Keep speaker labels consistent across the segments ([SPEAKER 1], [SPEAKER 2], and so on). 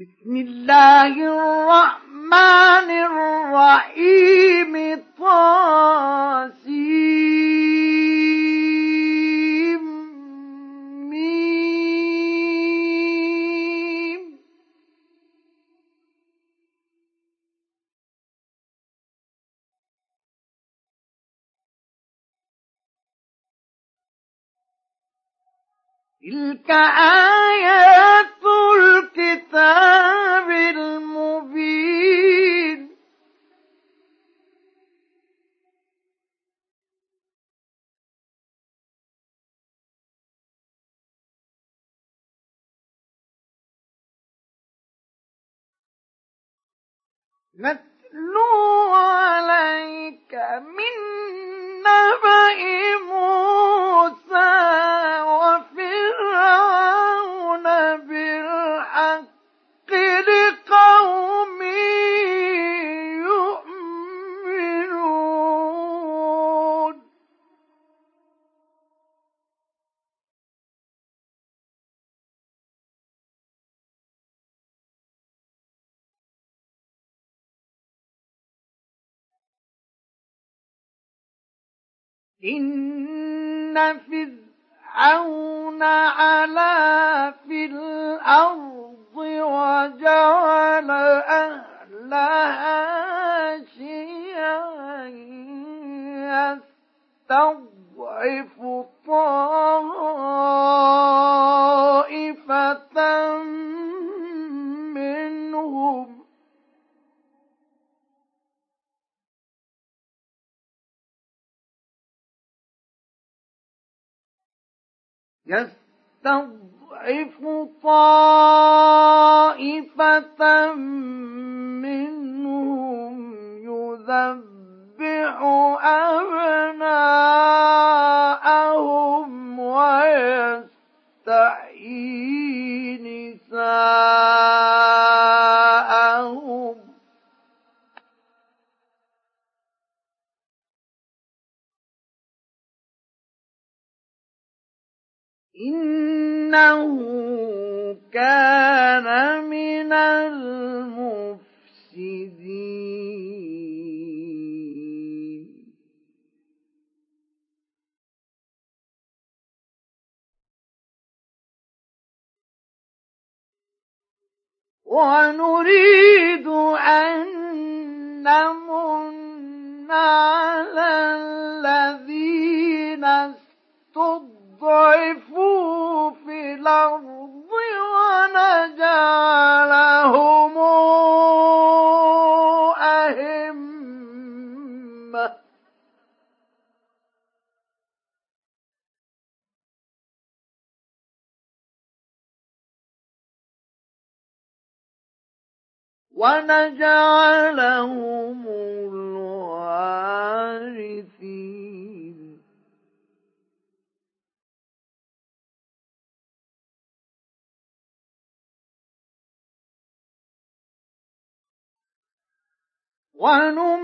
[SPEAKER 1] بسم الله الرحمن الرحيم. طاسيم تلك آيات الكتاب المبين. نتلو عليك من نبأ موسى إن فرعون علا في الأرض وجعل أهلها شيعا يستضعف طائفة منهم يستضعف طائفة منهم يذبح أبناءهم ويستحيي نساءهم إنه كان من المفسدين. ونريد أن نمن على الذين استضعفوا ونجعلهم الوارثين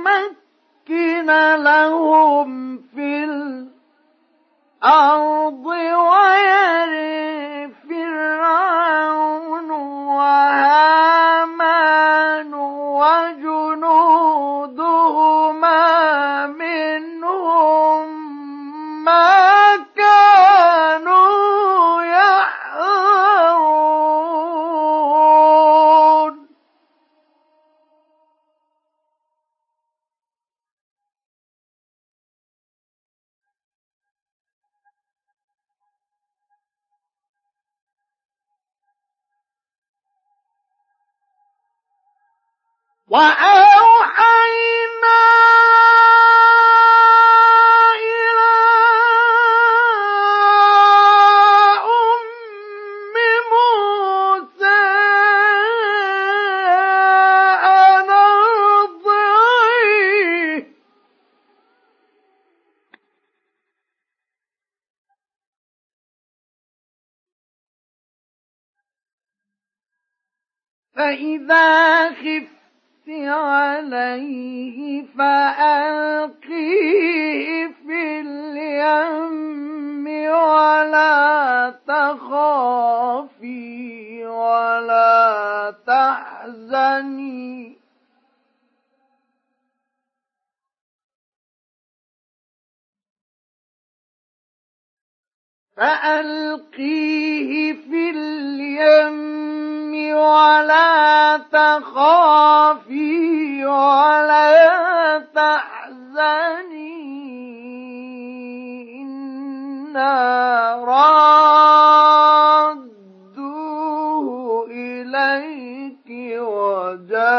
[SPEAKER 1] ونمكن لهم في الأرض ويري فرعون وهامان وجنودهما وأوحينا عليه فألقيه في اليم ولا تخافي ولا تحزني. فألقيه في اليم ولا تخافي ولا تحزني. إنا رادوه إليك وجاعلوه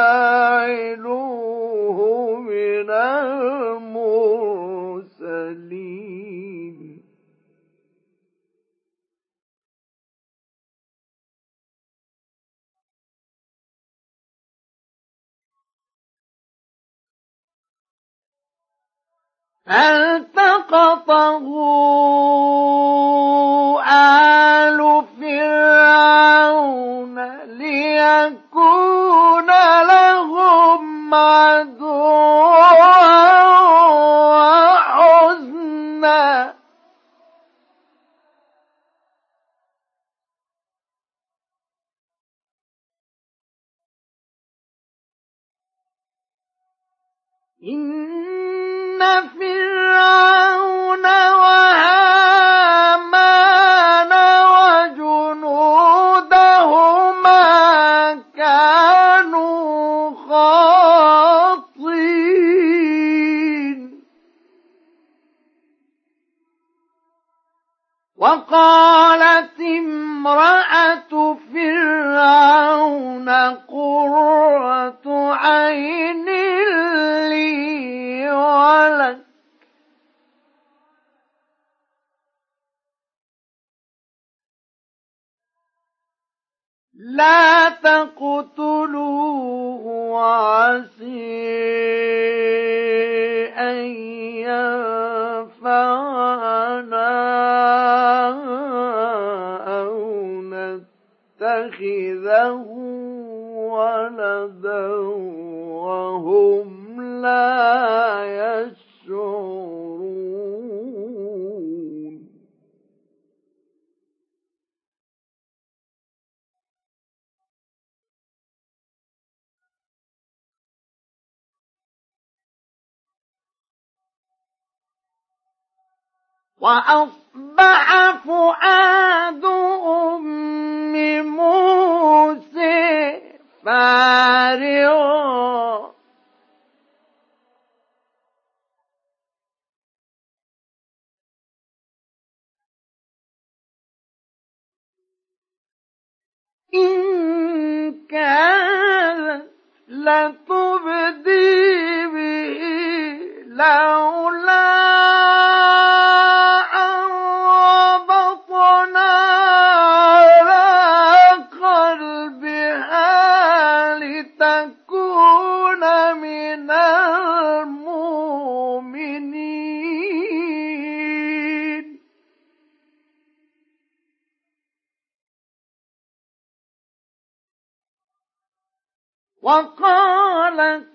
[SPEAKER 1] من المرسلين فالتقطه آل فرعون ليكون لهم عدوا وحزنا. إن فرعون وهامان وجنودهما كانوا خاطئين. وقالت امرأة فرعون قرة عين لا تقتلوه وعسي أن ينفعنا أو نتخذه ولدا. وأصبح فؤاد أم موسى فارغا إن كانت لتبدي به لولا وقالت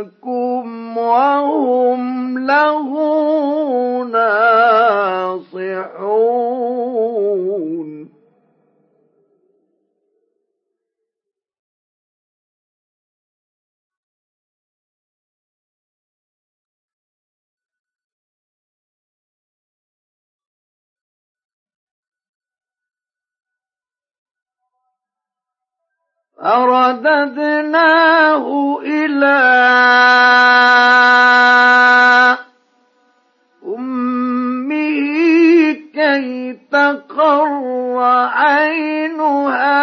[SPEAKER 1] لكم وهم له فرددناه إلى أمه كي تقر عينها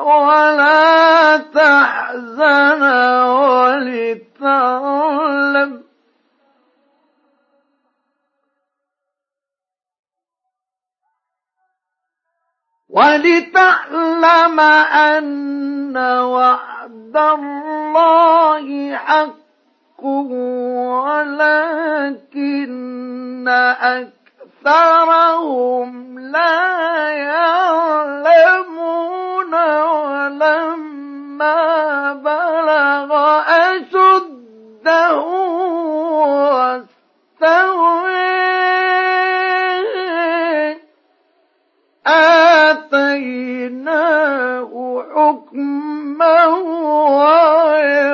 [SPEAKER 1] ولا تحزن ولتعلم ولتعلم أن وعد الله حق ولكن أكثرهم لا يعلمون ولما بلغ وعلما.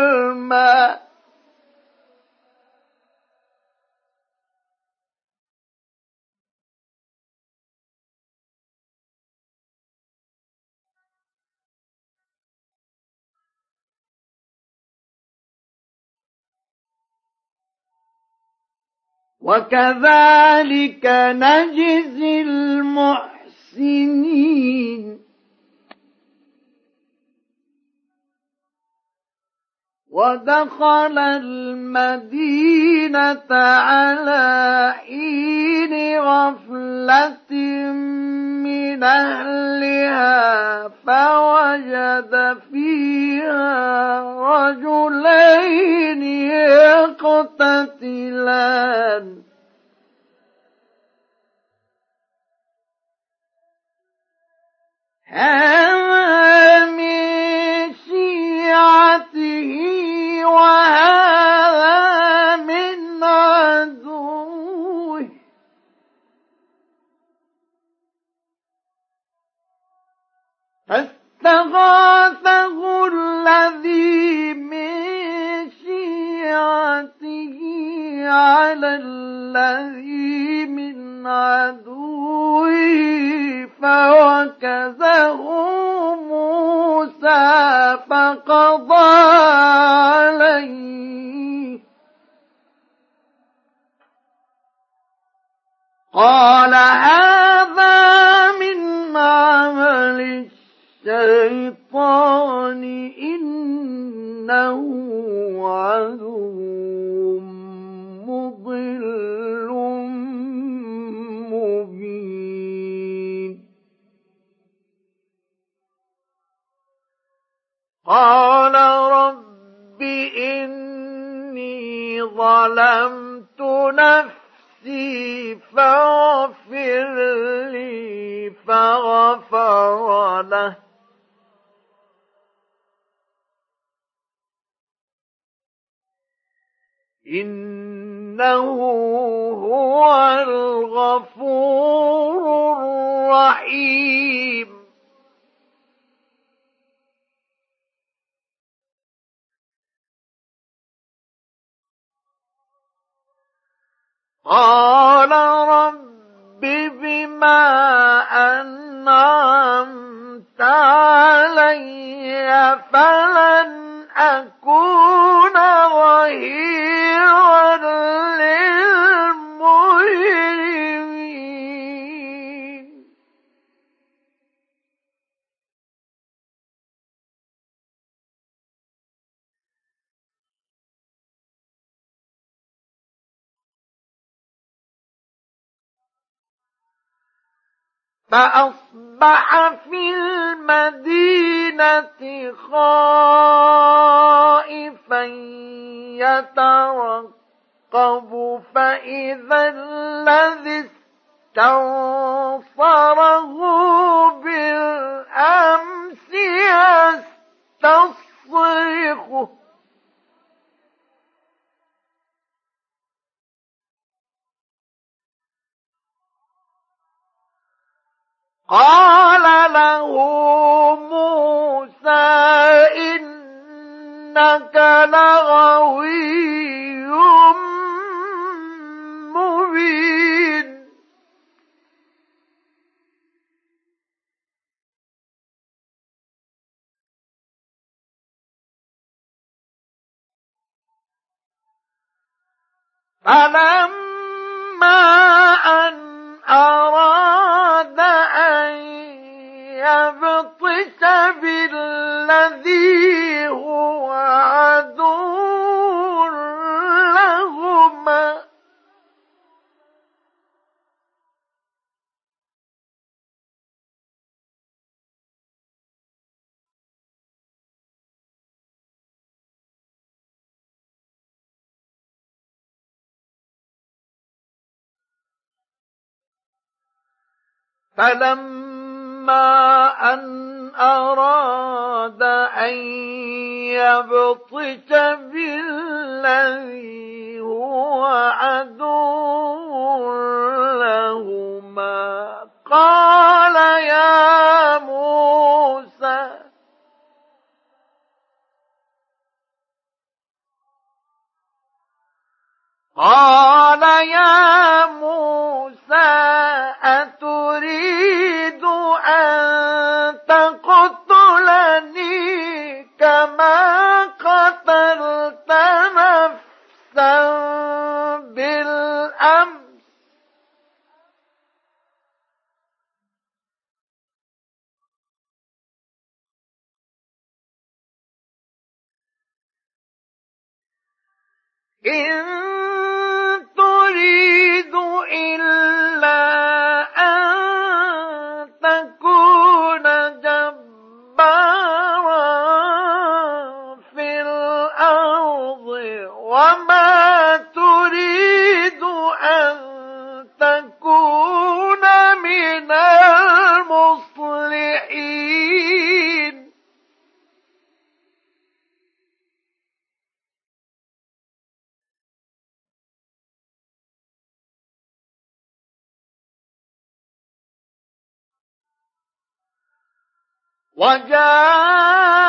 [SPEAKER 1] وكذلك نجزي المحسنين. ودخل المدينة على حين غفلة من أهلها فوجد فيها رجلين يقتتلان. هذا من شيعته وهذا من عدوه. فاستغاثه الذي من شيعته على الذي من عدوه فوكزه فقضى عليه. قال هذا من عمل الشيطان قال رب إني ظلمت نفسي فاغفر لي فغفر له. إنه هو الغفور الرحيم. قال رب بما أنعمت علي فلن أكون ظهيرا للمجرمين فأصبح في المدينة خائفا يترقب فإذا الذي استنصره بالأمس يستصرخه. قال له موسى إنك لغوي مبين. فلما أن يبطش بالذي هو عدو لهما. فلما أن أراد أن يبطش بالذي هو عدو لهما. قال يا موسى قال يا موسى أتريد أن تقتلني كما قتلت نفسا بالأمس. إن وجاء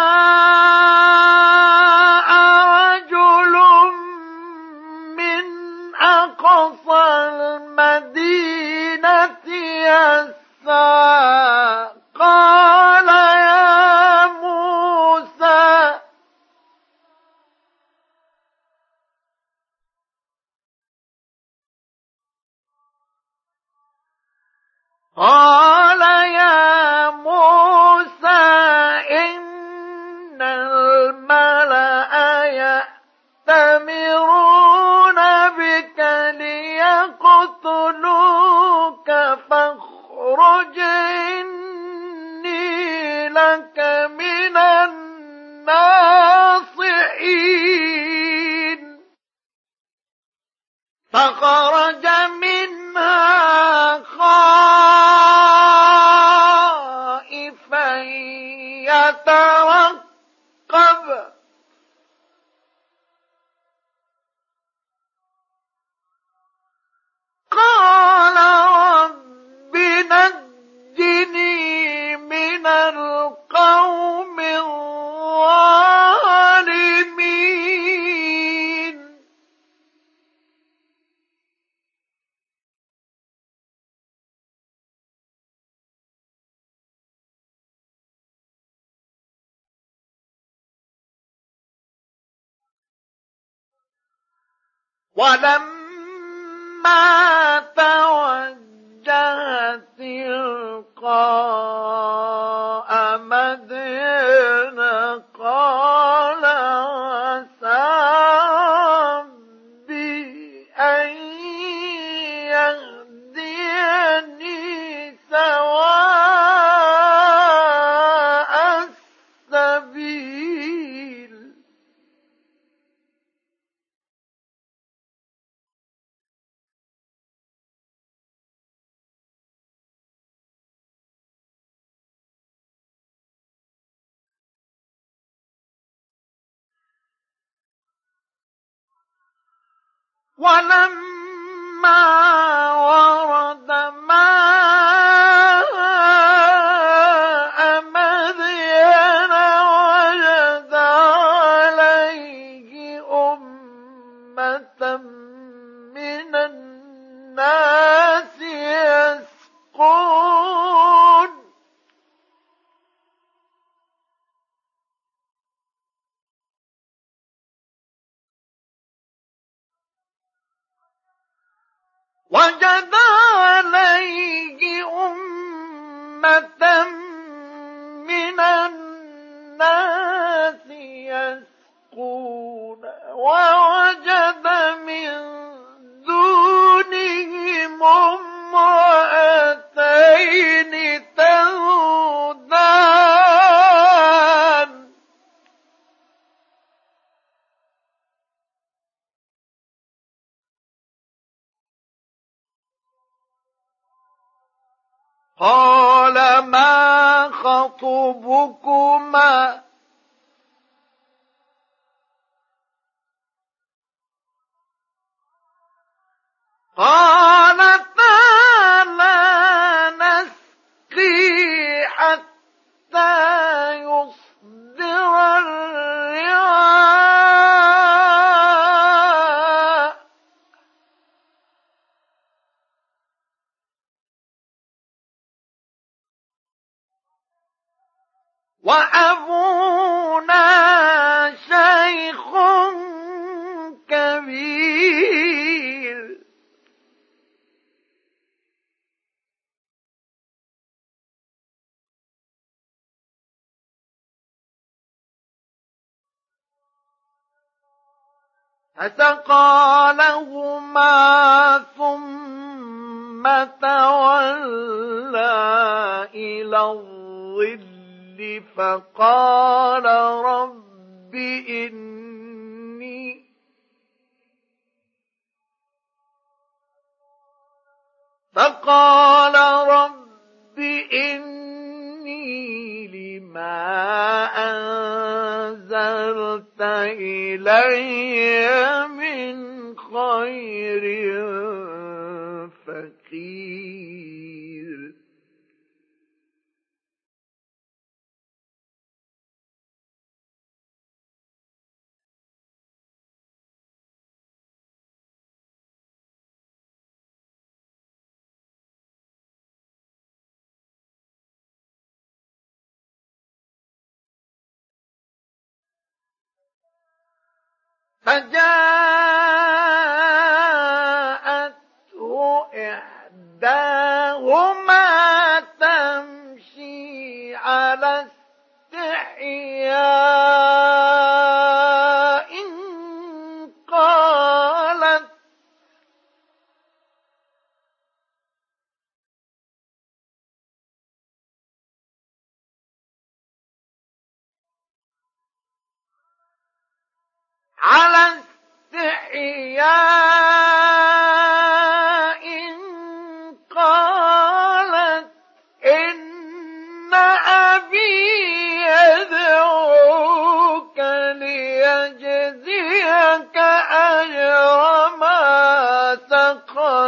[SPEAKER 1] فجاء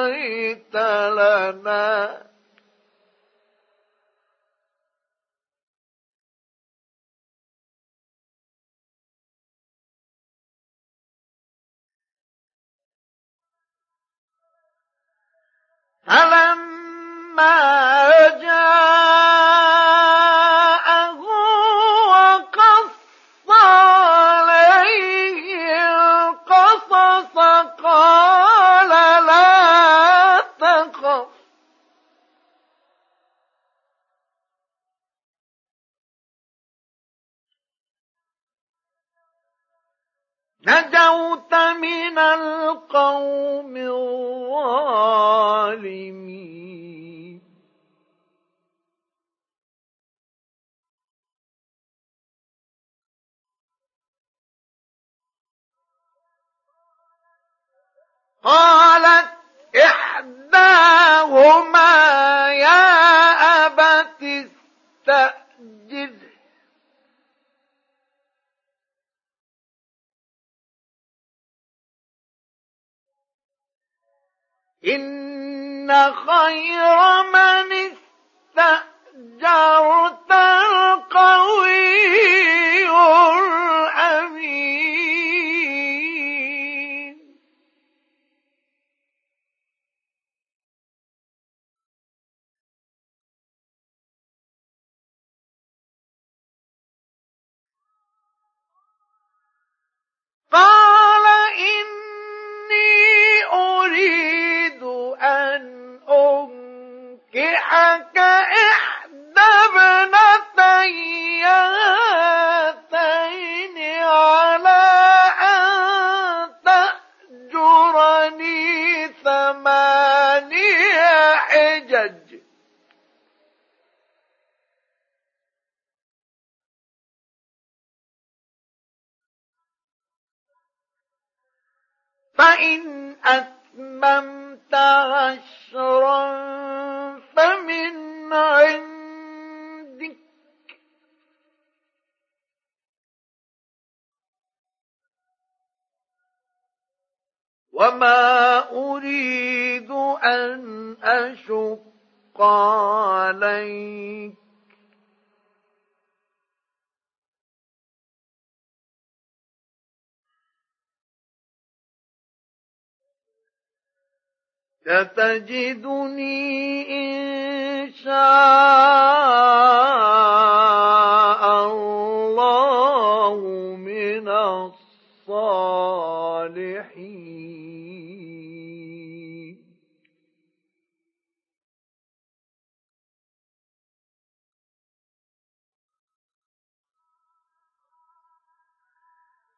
[SPEAKER 1] شفيت لنا. فلما جاء نجوت من القوم الظالمين. قالت إحداهما يا أبت استأذن. إن خير من استأجرت القوي ستجدني إن شاء الله من الصالحين.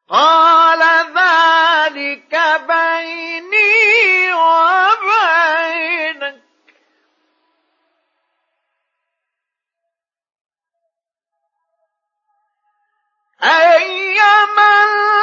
[SPEAKER 1] قال ذلك بيني أيما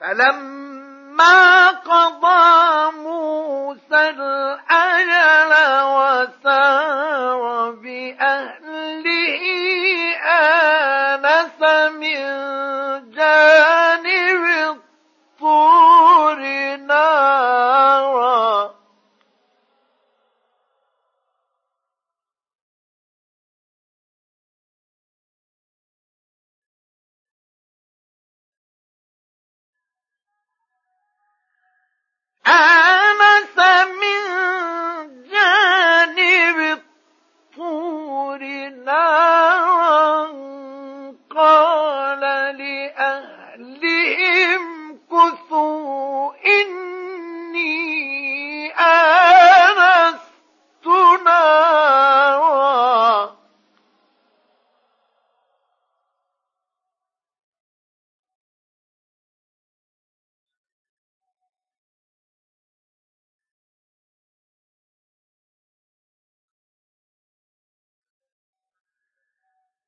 [SPEAKER 1] فلما قضى موسى الأجل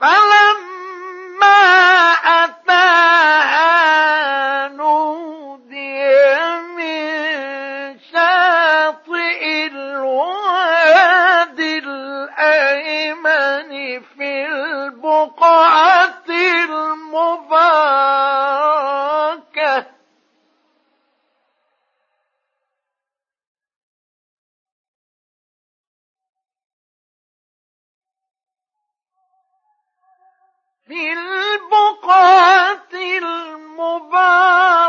[SPEAKER 1] فلما أتاها نودي من شاطئ الوادي الأيمن في البقعة البقعة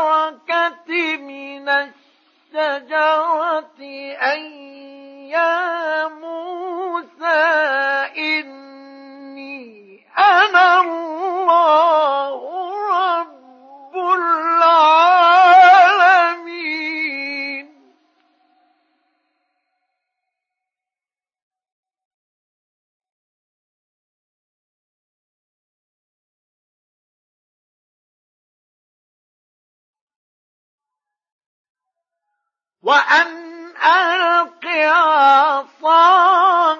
[SPEAKER 1] المباركة من الشجرة وأن ألق عصاك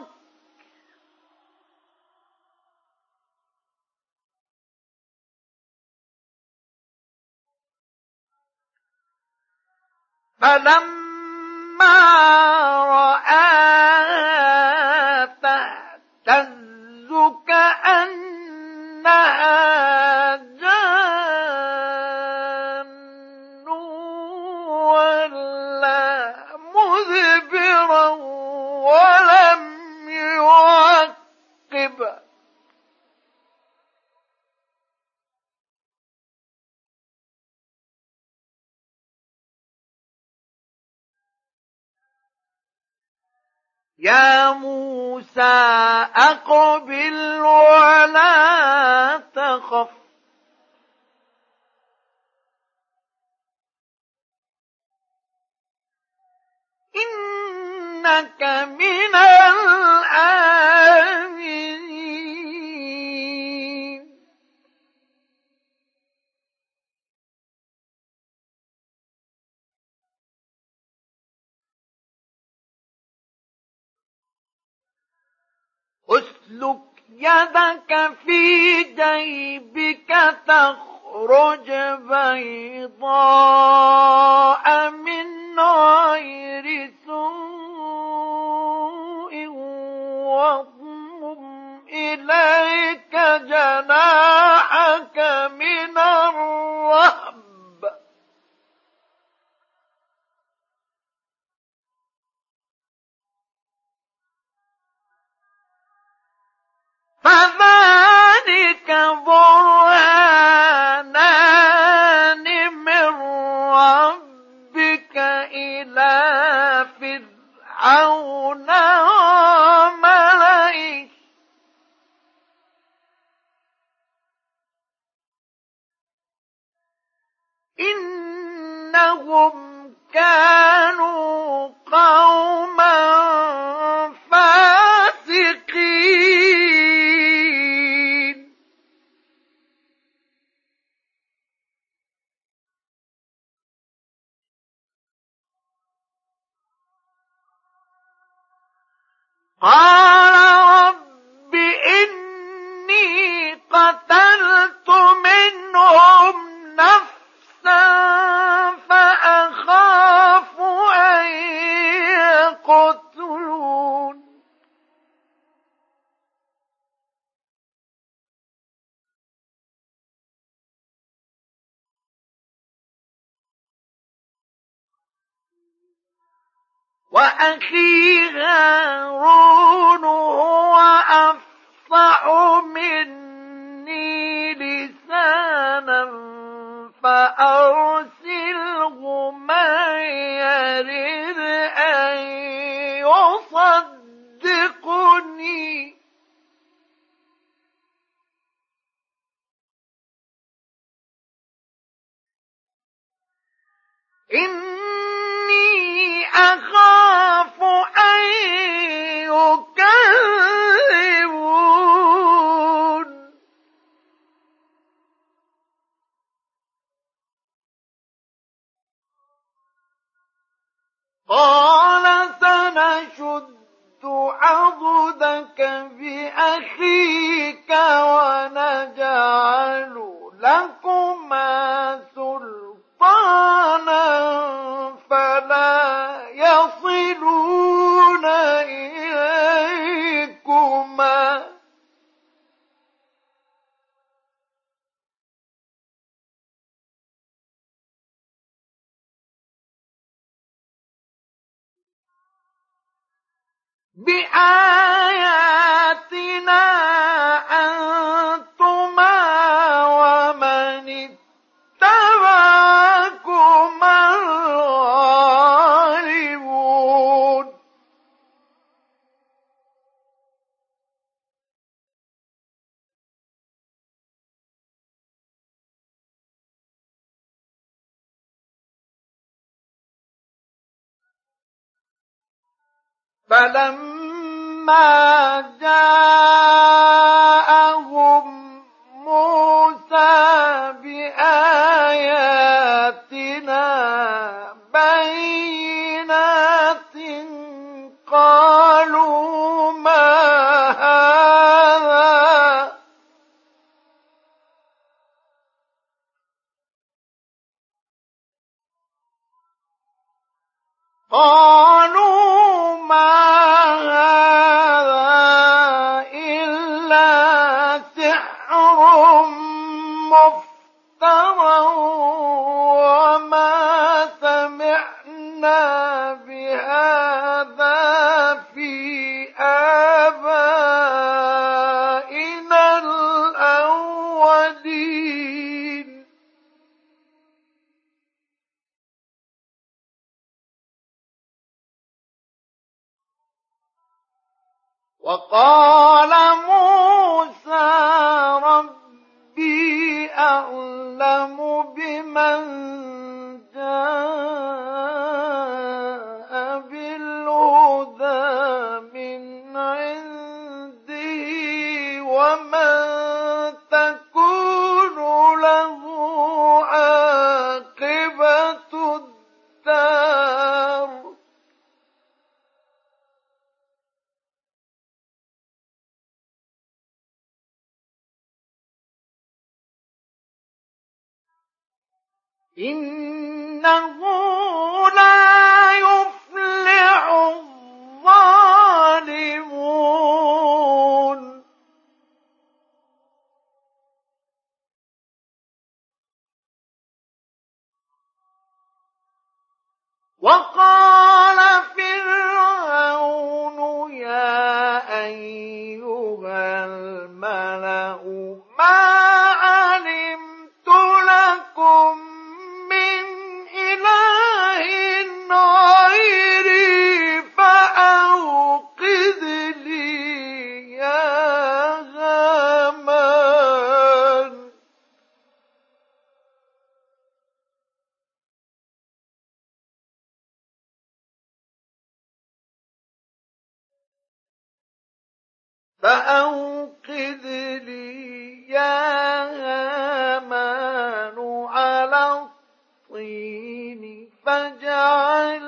[SPEAKER 1] فلما رآها تهتز يا موسى أقبل ولا تخف. إنك من الآمنين. أسلك يدك في جيبك تخرج بيضاء من غير سوء واضمم إليك جناحك من الرهب. فذلك برهانان من ربك إلى فرعون. قال رب إني قتلت منهم نفسا فأخاف أن يقتلون. وأخي فلما جاءهم فأوقذ لي يا هامان على الطين فاجعل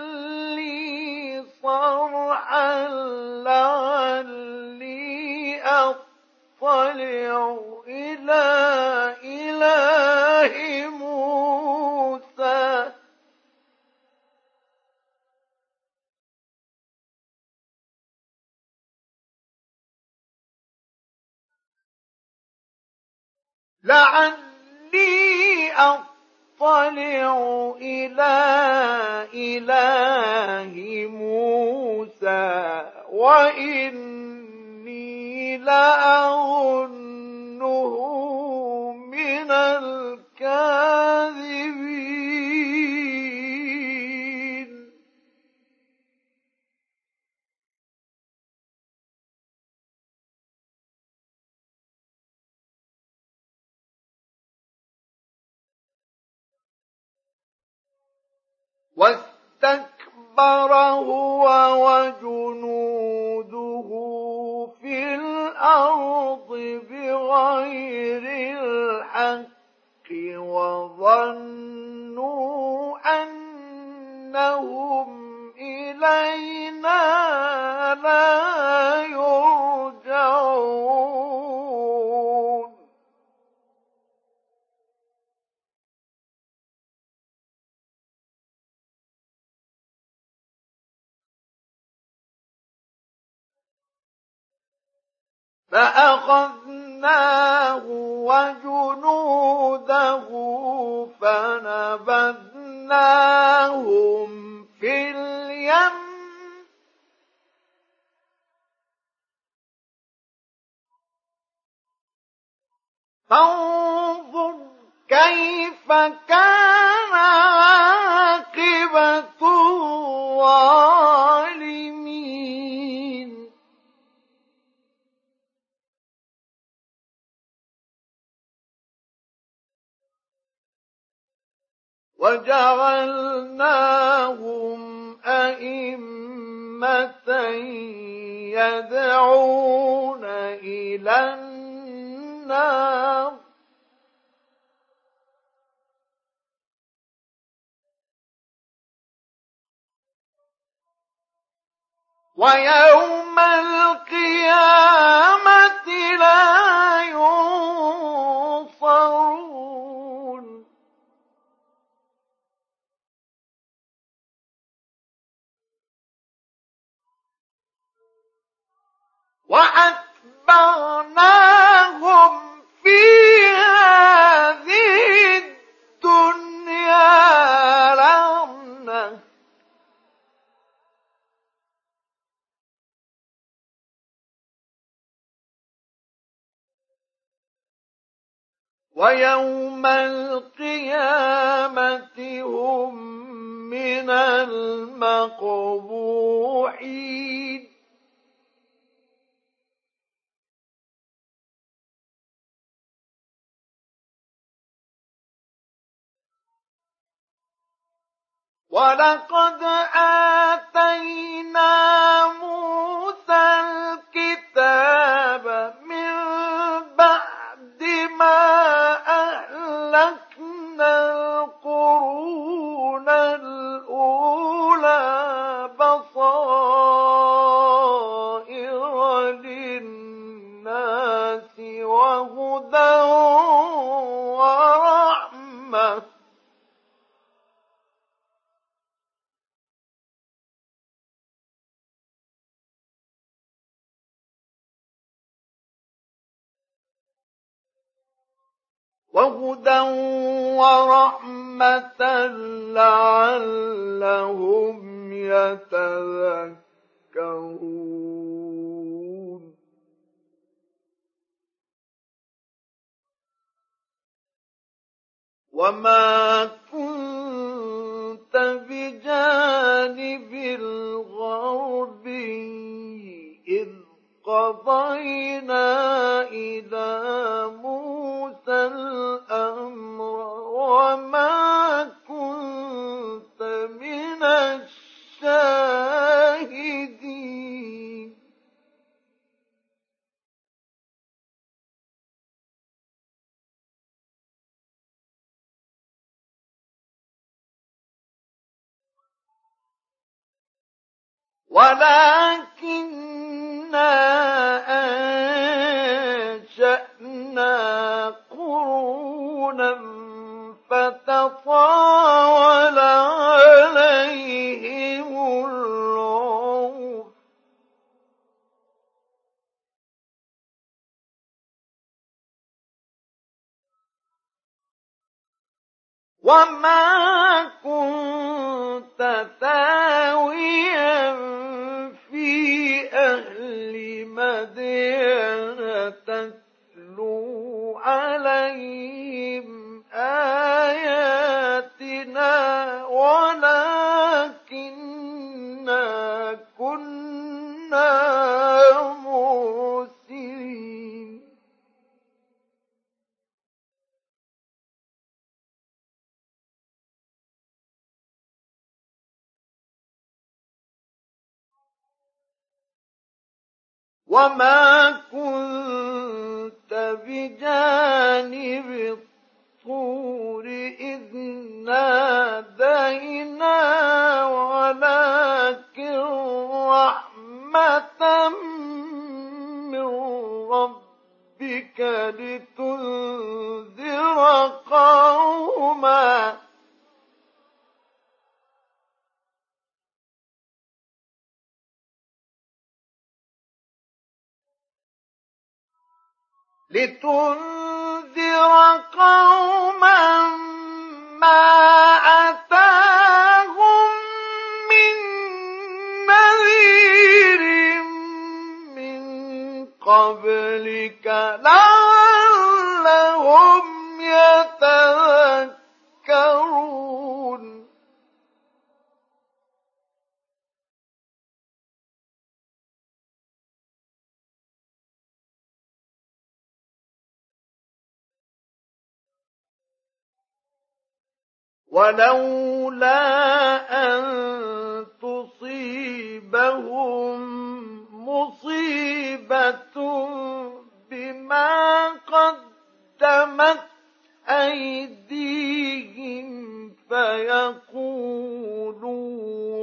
[SPEAKER 1] لي صرحا لعلي أطلع إلى لعلي أطلع إلى إله موسى وإني لأظنه من الكاذبين واستكبر هو وجنوده في الأرض بغير الحق وظنوا أنهم إلينا لا يرجعون. فأخذناه وجنوده فنبذناهم في اليم. فانظر كيف كان عاقبة الظالمين. وجعلناهم أئمة يدعون إلى النار. ويوم القيامة وأتبعناهم في هذه الدنيا لعنة. ويوم القيامة هم من المقبوحين. ولقد آتينا موسى الكتاب وهدى ورحمة لعلهم يتذكرون وما كنت بجانب الغربي إذ قضينا إلى موسى الأمر وما كنت من الشاهدين. ولكننا وما كنت وما كنت بجانب الطور إذ نادينا ولكن رحمة من ربك لتنذر قوما لتنذر قوما ما أتاهم من نذير من قبلك لعلهم ولولا أن تصيبهم مصيبة بما قدمت أيديهم فيقولوا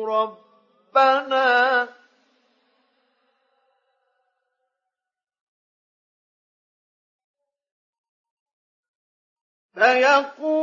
[SPEAKER 1] ربنا فيقول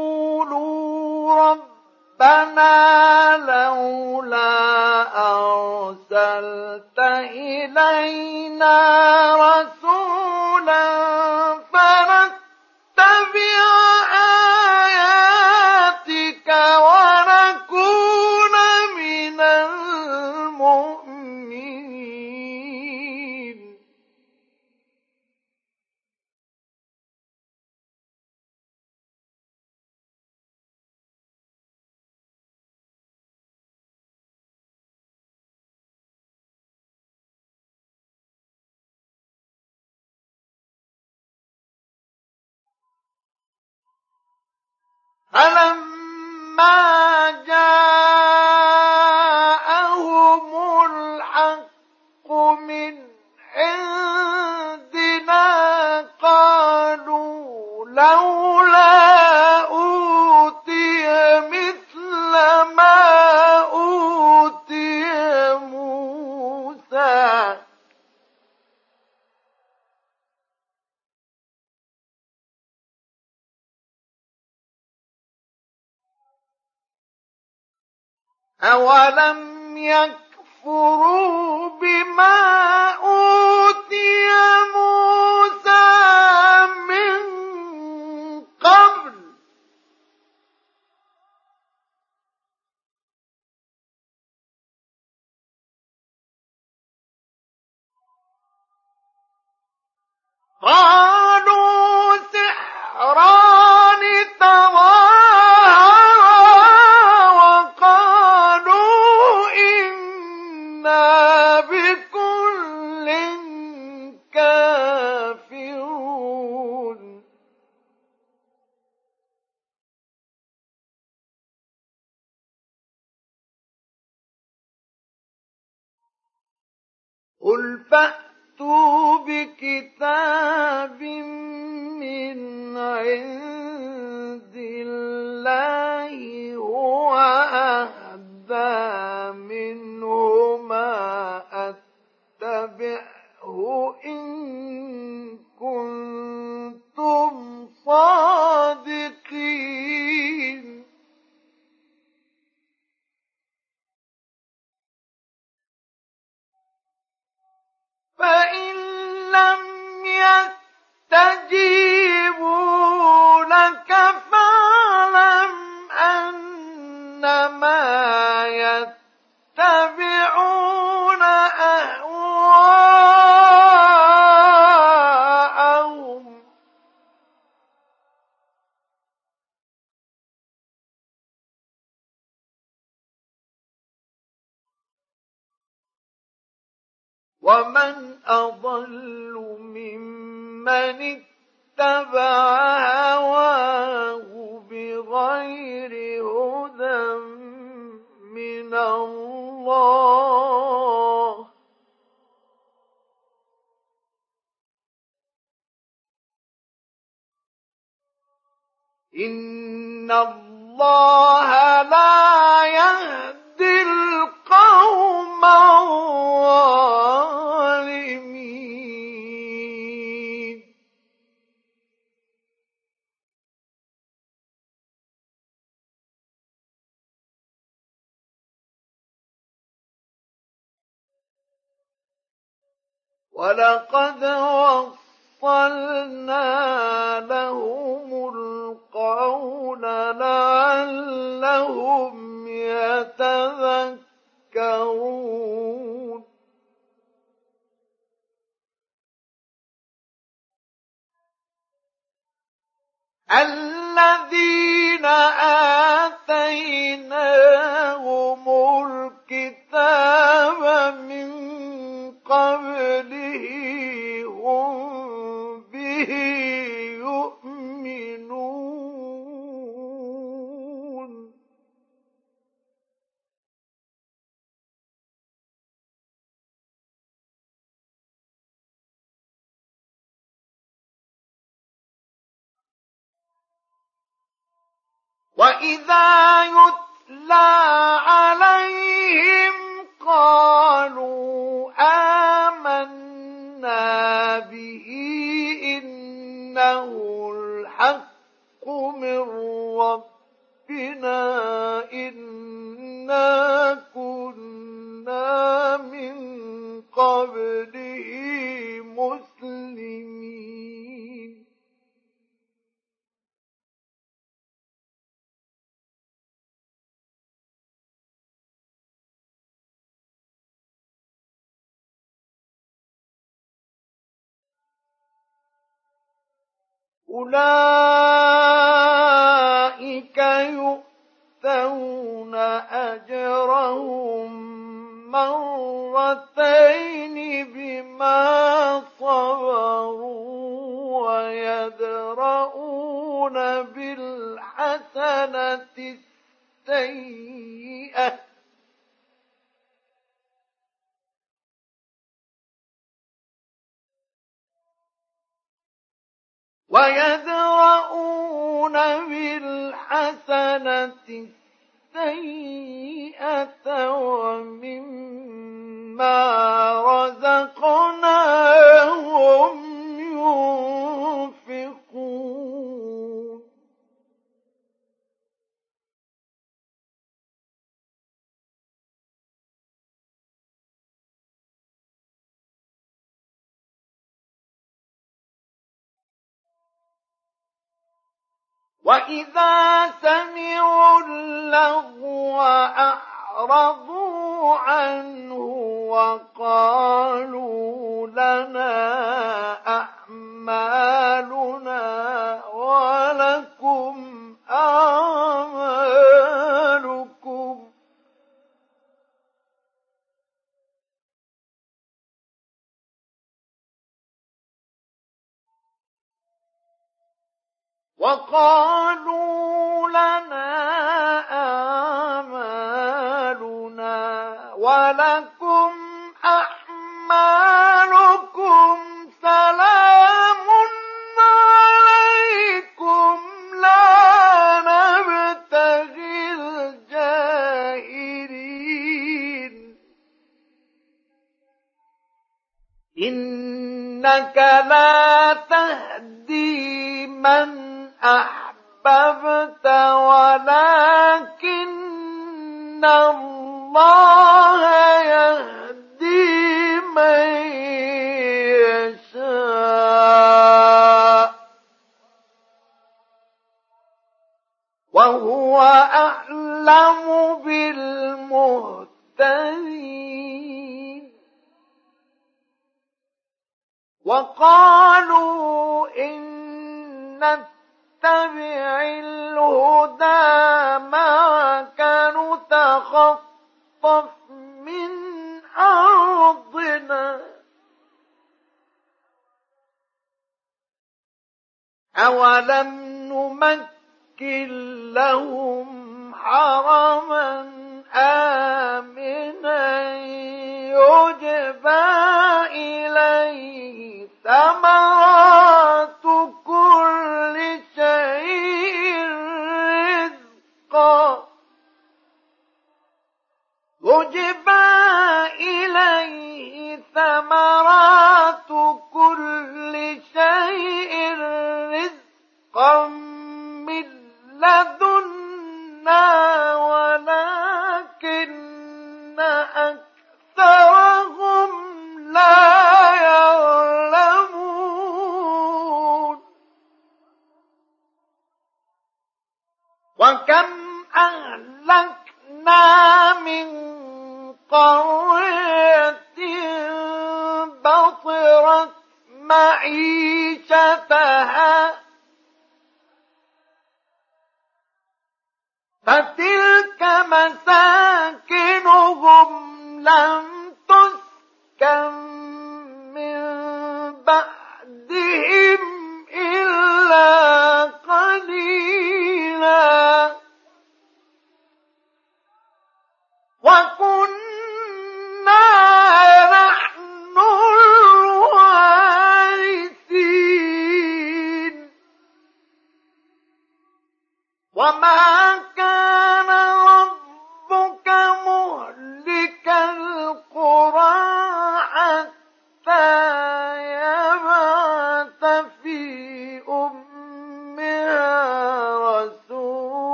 [SPEAKER 1] وإذا أولئك وإذا سمعوا اللغو أعرضوا عنه وقالوا لنا أعمالنا ولكم أعمالكم وقالوا لنا أعمالنا ولكم أعمالكم سلام عليكم لا نبتغي الجاهلين. إنك لا تهدي من أحببت ولكن الله يهدي من يشاء. وهو أعلم بالمهتدين. وقالوا إن نتبع الهدى معك نتخطف من أرضنا. أولم نمكن لهم حرما آمنا يجبى إليه ثمرات إليه لم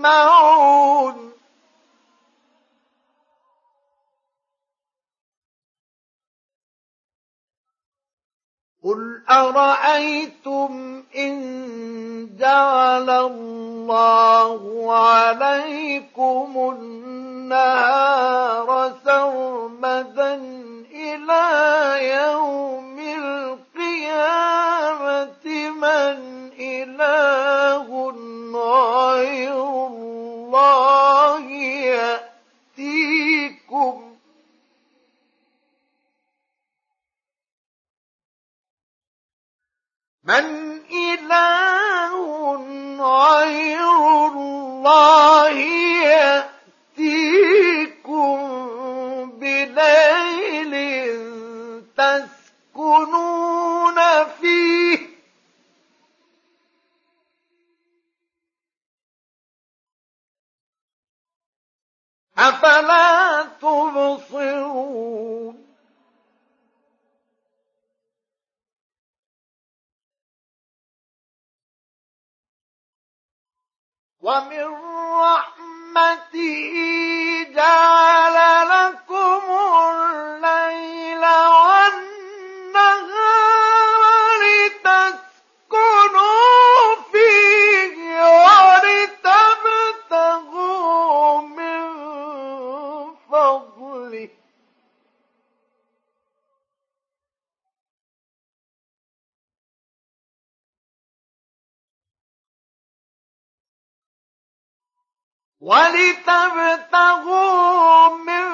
[SPEAKER 1] يسمعون. قل أرأيتم إن جعل الله عليكم النهار سرمدا إلى يوم القيامة من إله من إله غير الله يأتيكم بليل تسكنون فيه. أفلا تبصرون؟ ومن رحمته جعل لكم الليل ولتبتغوا من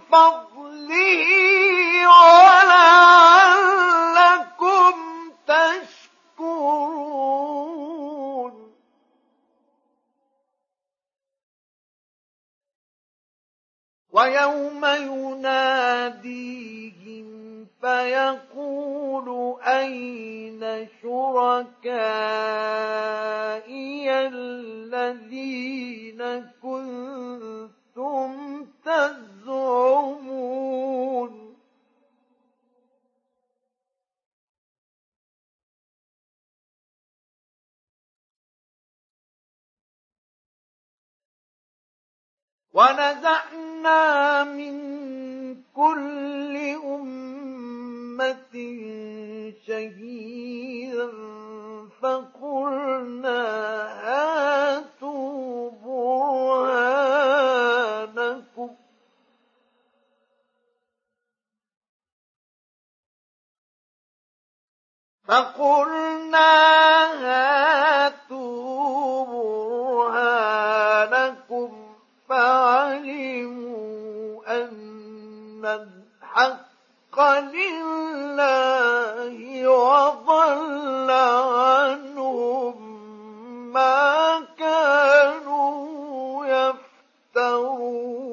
[SPEAKER 1] فضله ولعلكم تشكرون. ويوم ينادي فيقول أين شركائي الذين كنتم تزعمون؟ ونزعنا من كل أمة شهيدا فقلنا هاتوا برهانكم. فقلنا هاتوا الحق لله وضل عنهم ما كانوا يفترون.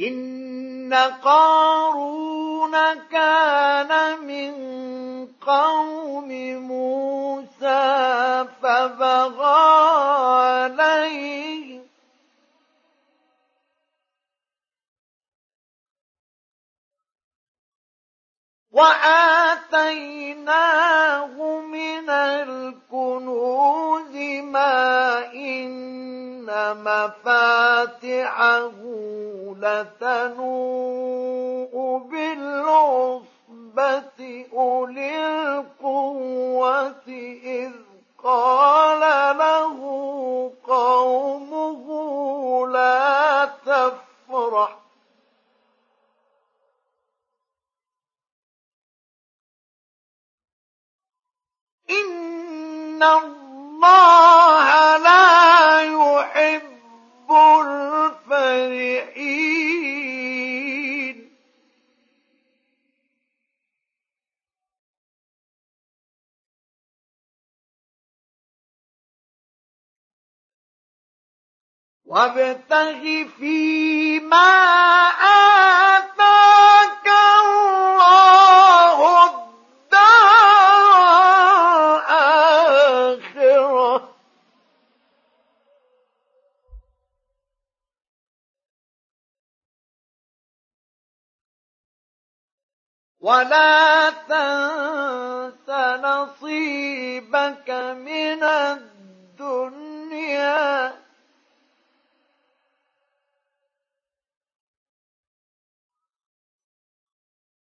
[SPEAKER 1] إن قارون كان من قوم موسى فبغى عليه وآتيناه من الكنوز ما إن مفاتحه لتنوء بالعصر الصحبة أولي القوة إذ قال له قومه لا تفرح إن الله لا يحب الفرحين. وابتغ فيما آتاك ولا تنس نصيبك من الدنيا.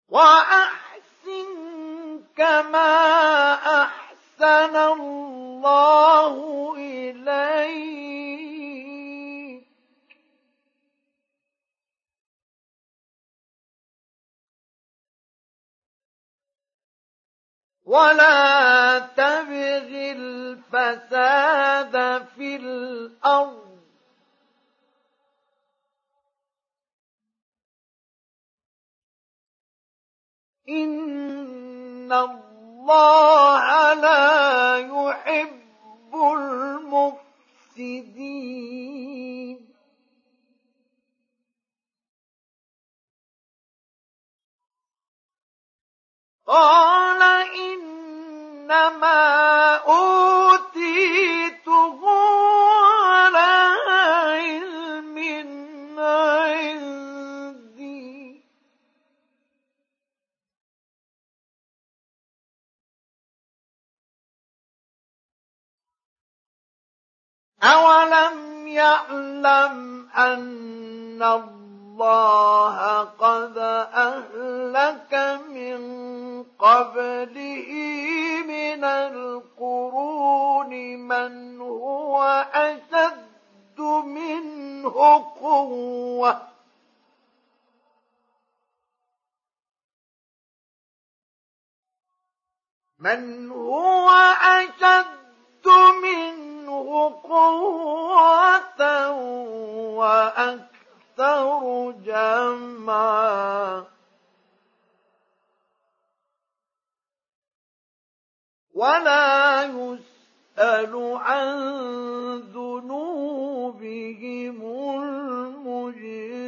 [SPEAKER 1] وأحسن كما أحسن الله إليك. ولا تبغ الفساد في الأرض إن الله لا يحب المفسدين قال إنما أوتيته على علم أولم يعلم أن الله قد أهلك من قبله من القرون من هو أشد منه قوة. من هو أشد منه قوة وأكثر جمعا ولا يسأل عن ذنوبهم المجرمون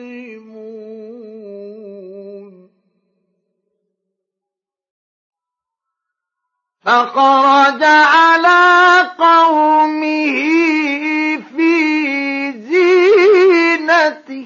[SPEAKER 1] فخرج على قومه في زينته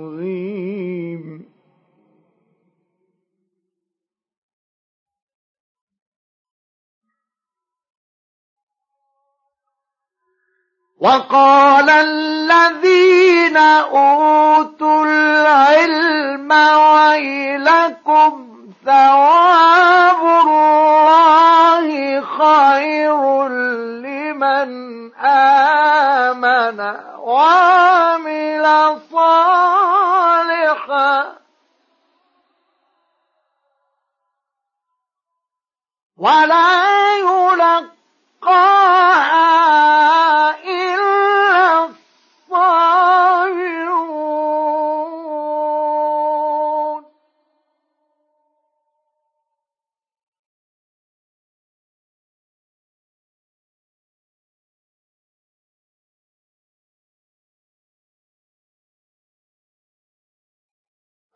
[SPEAKER 1] وقال الذين أوتوا العلم ويلكم ثواب الله خير لمن آمن وعمل صالحا. ولا يلقاها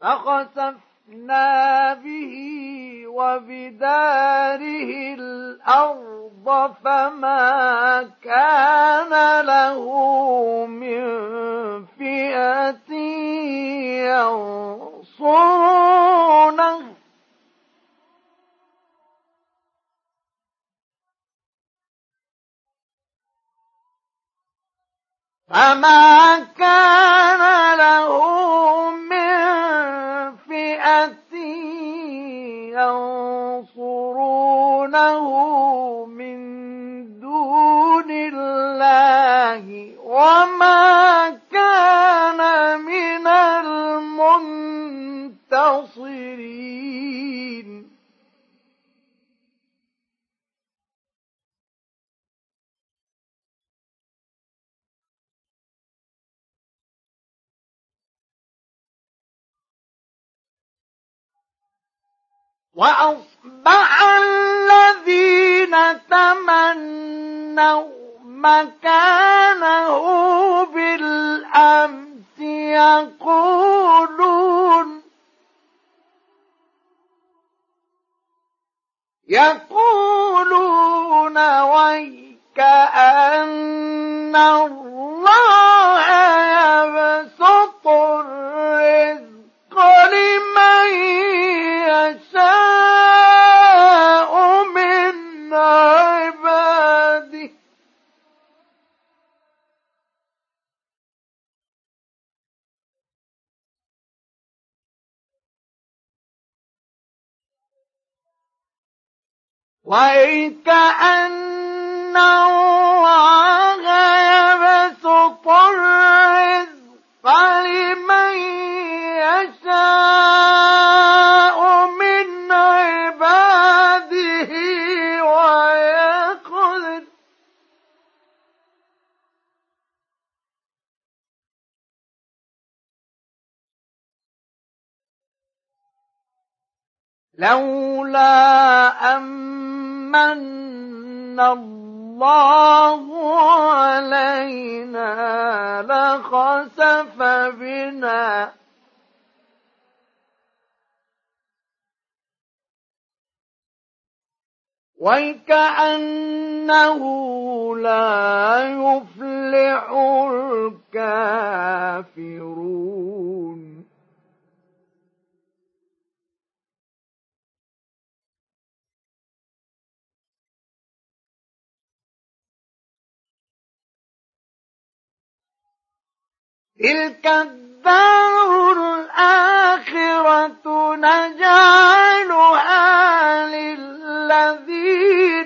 [SPEAKER 1] فخسفنا به وبداره الأرض فما كان له من فئة ينصرونه. فما كان له ينصرونه من دون الله وما كان من المنتصرين. وأصبح الذين تمنوا مكانه بالأمس يقولون يقولون ويك أن الله وكأن الله يبسط الرزق لمن يشاء من عباده ويقدر لولا أمن الله علينا لخسف بنا وكأنه لا يفلح الكافرون تلك الدار الآخرة نجعلها للذين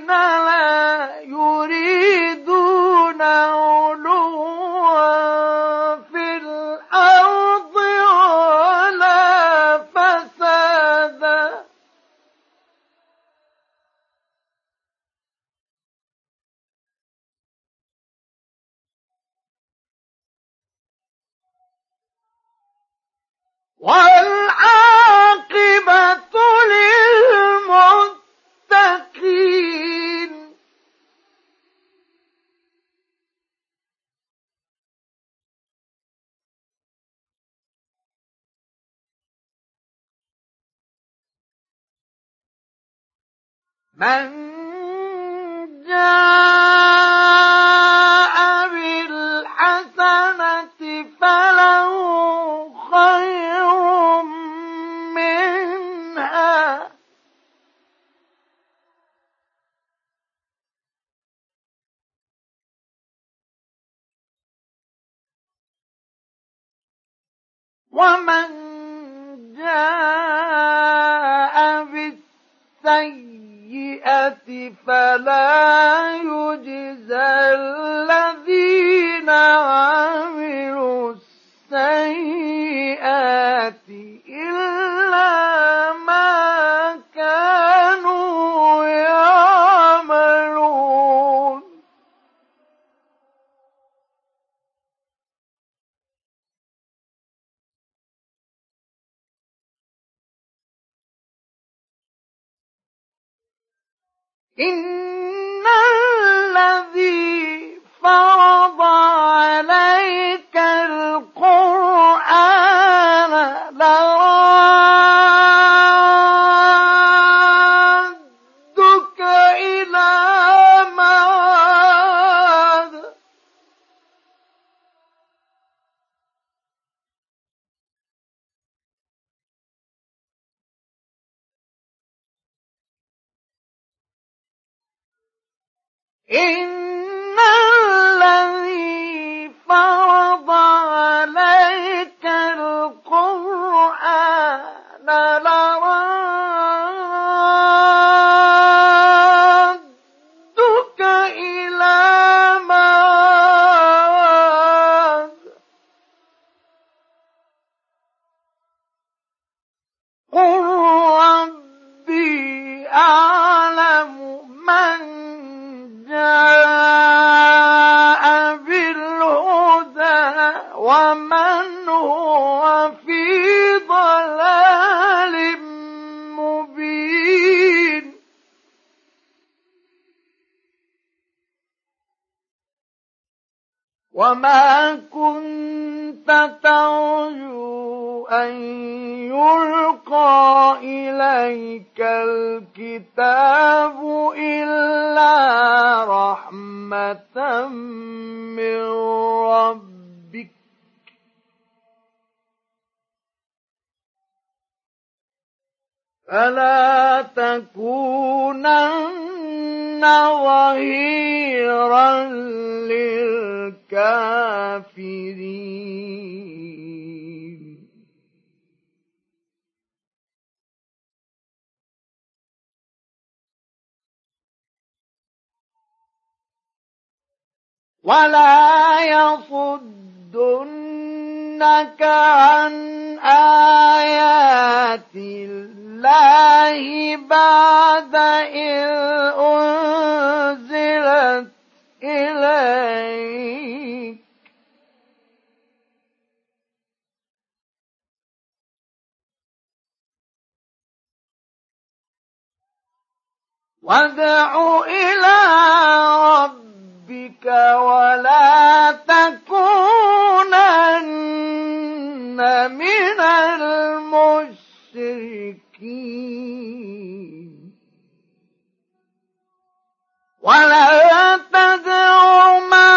[SPEAKER 1] لا يريدون علوا. والعاقبة للمتقين. من جاء ومن جاء بالسيئة فلا يجزى الذين ومن هو في ضلال مبين. وما فلا تكونن ظهيرا للكافرين. ولا يصدنك عن آيات الله بعد إذ أنزلت إليك. وادع إلى ربك ولا تكونن من المشركين. ولا تدع مع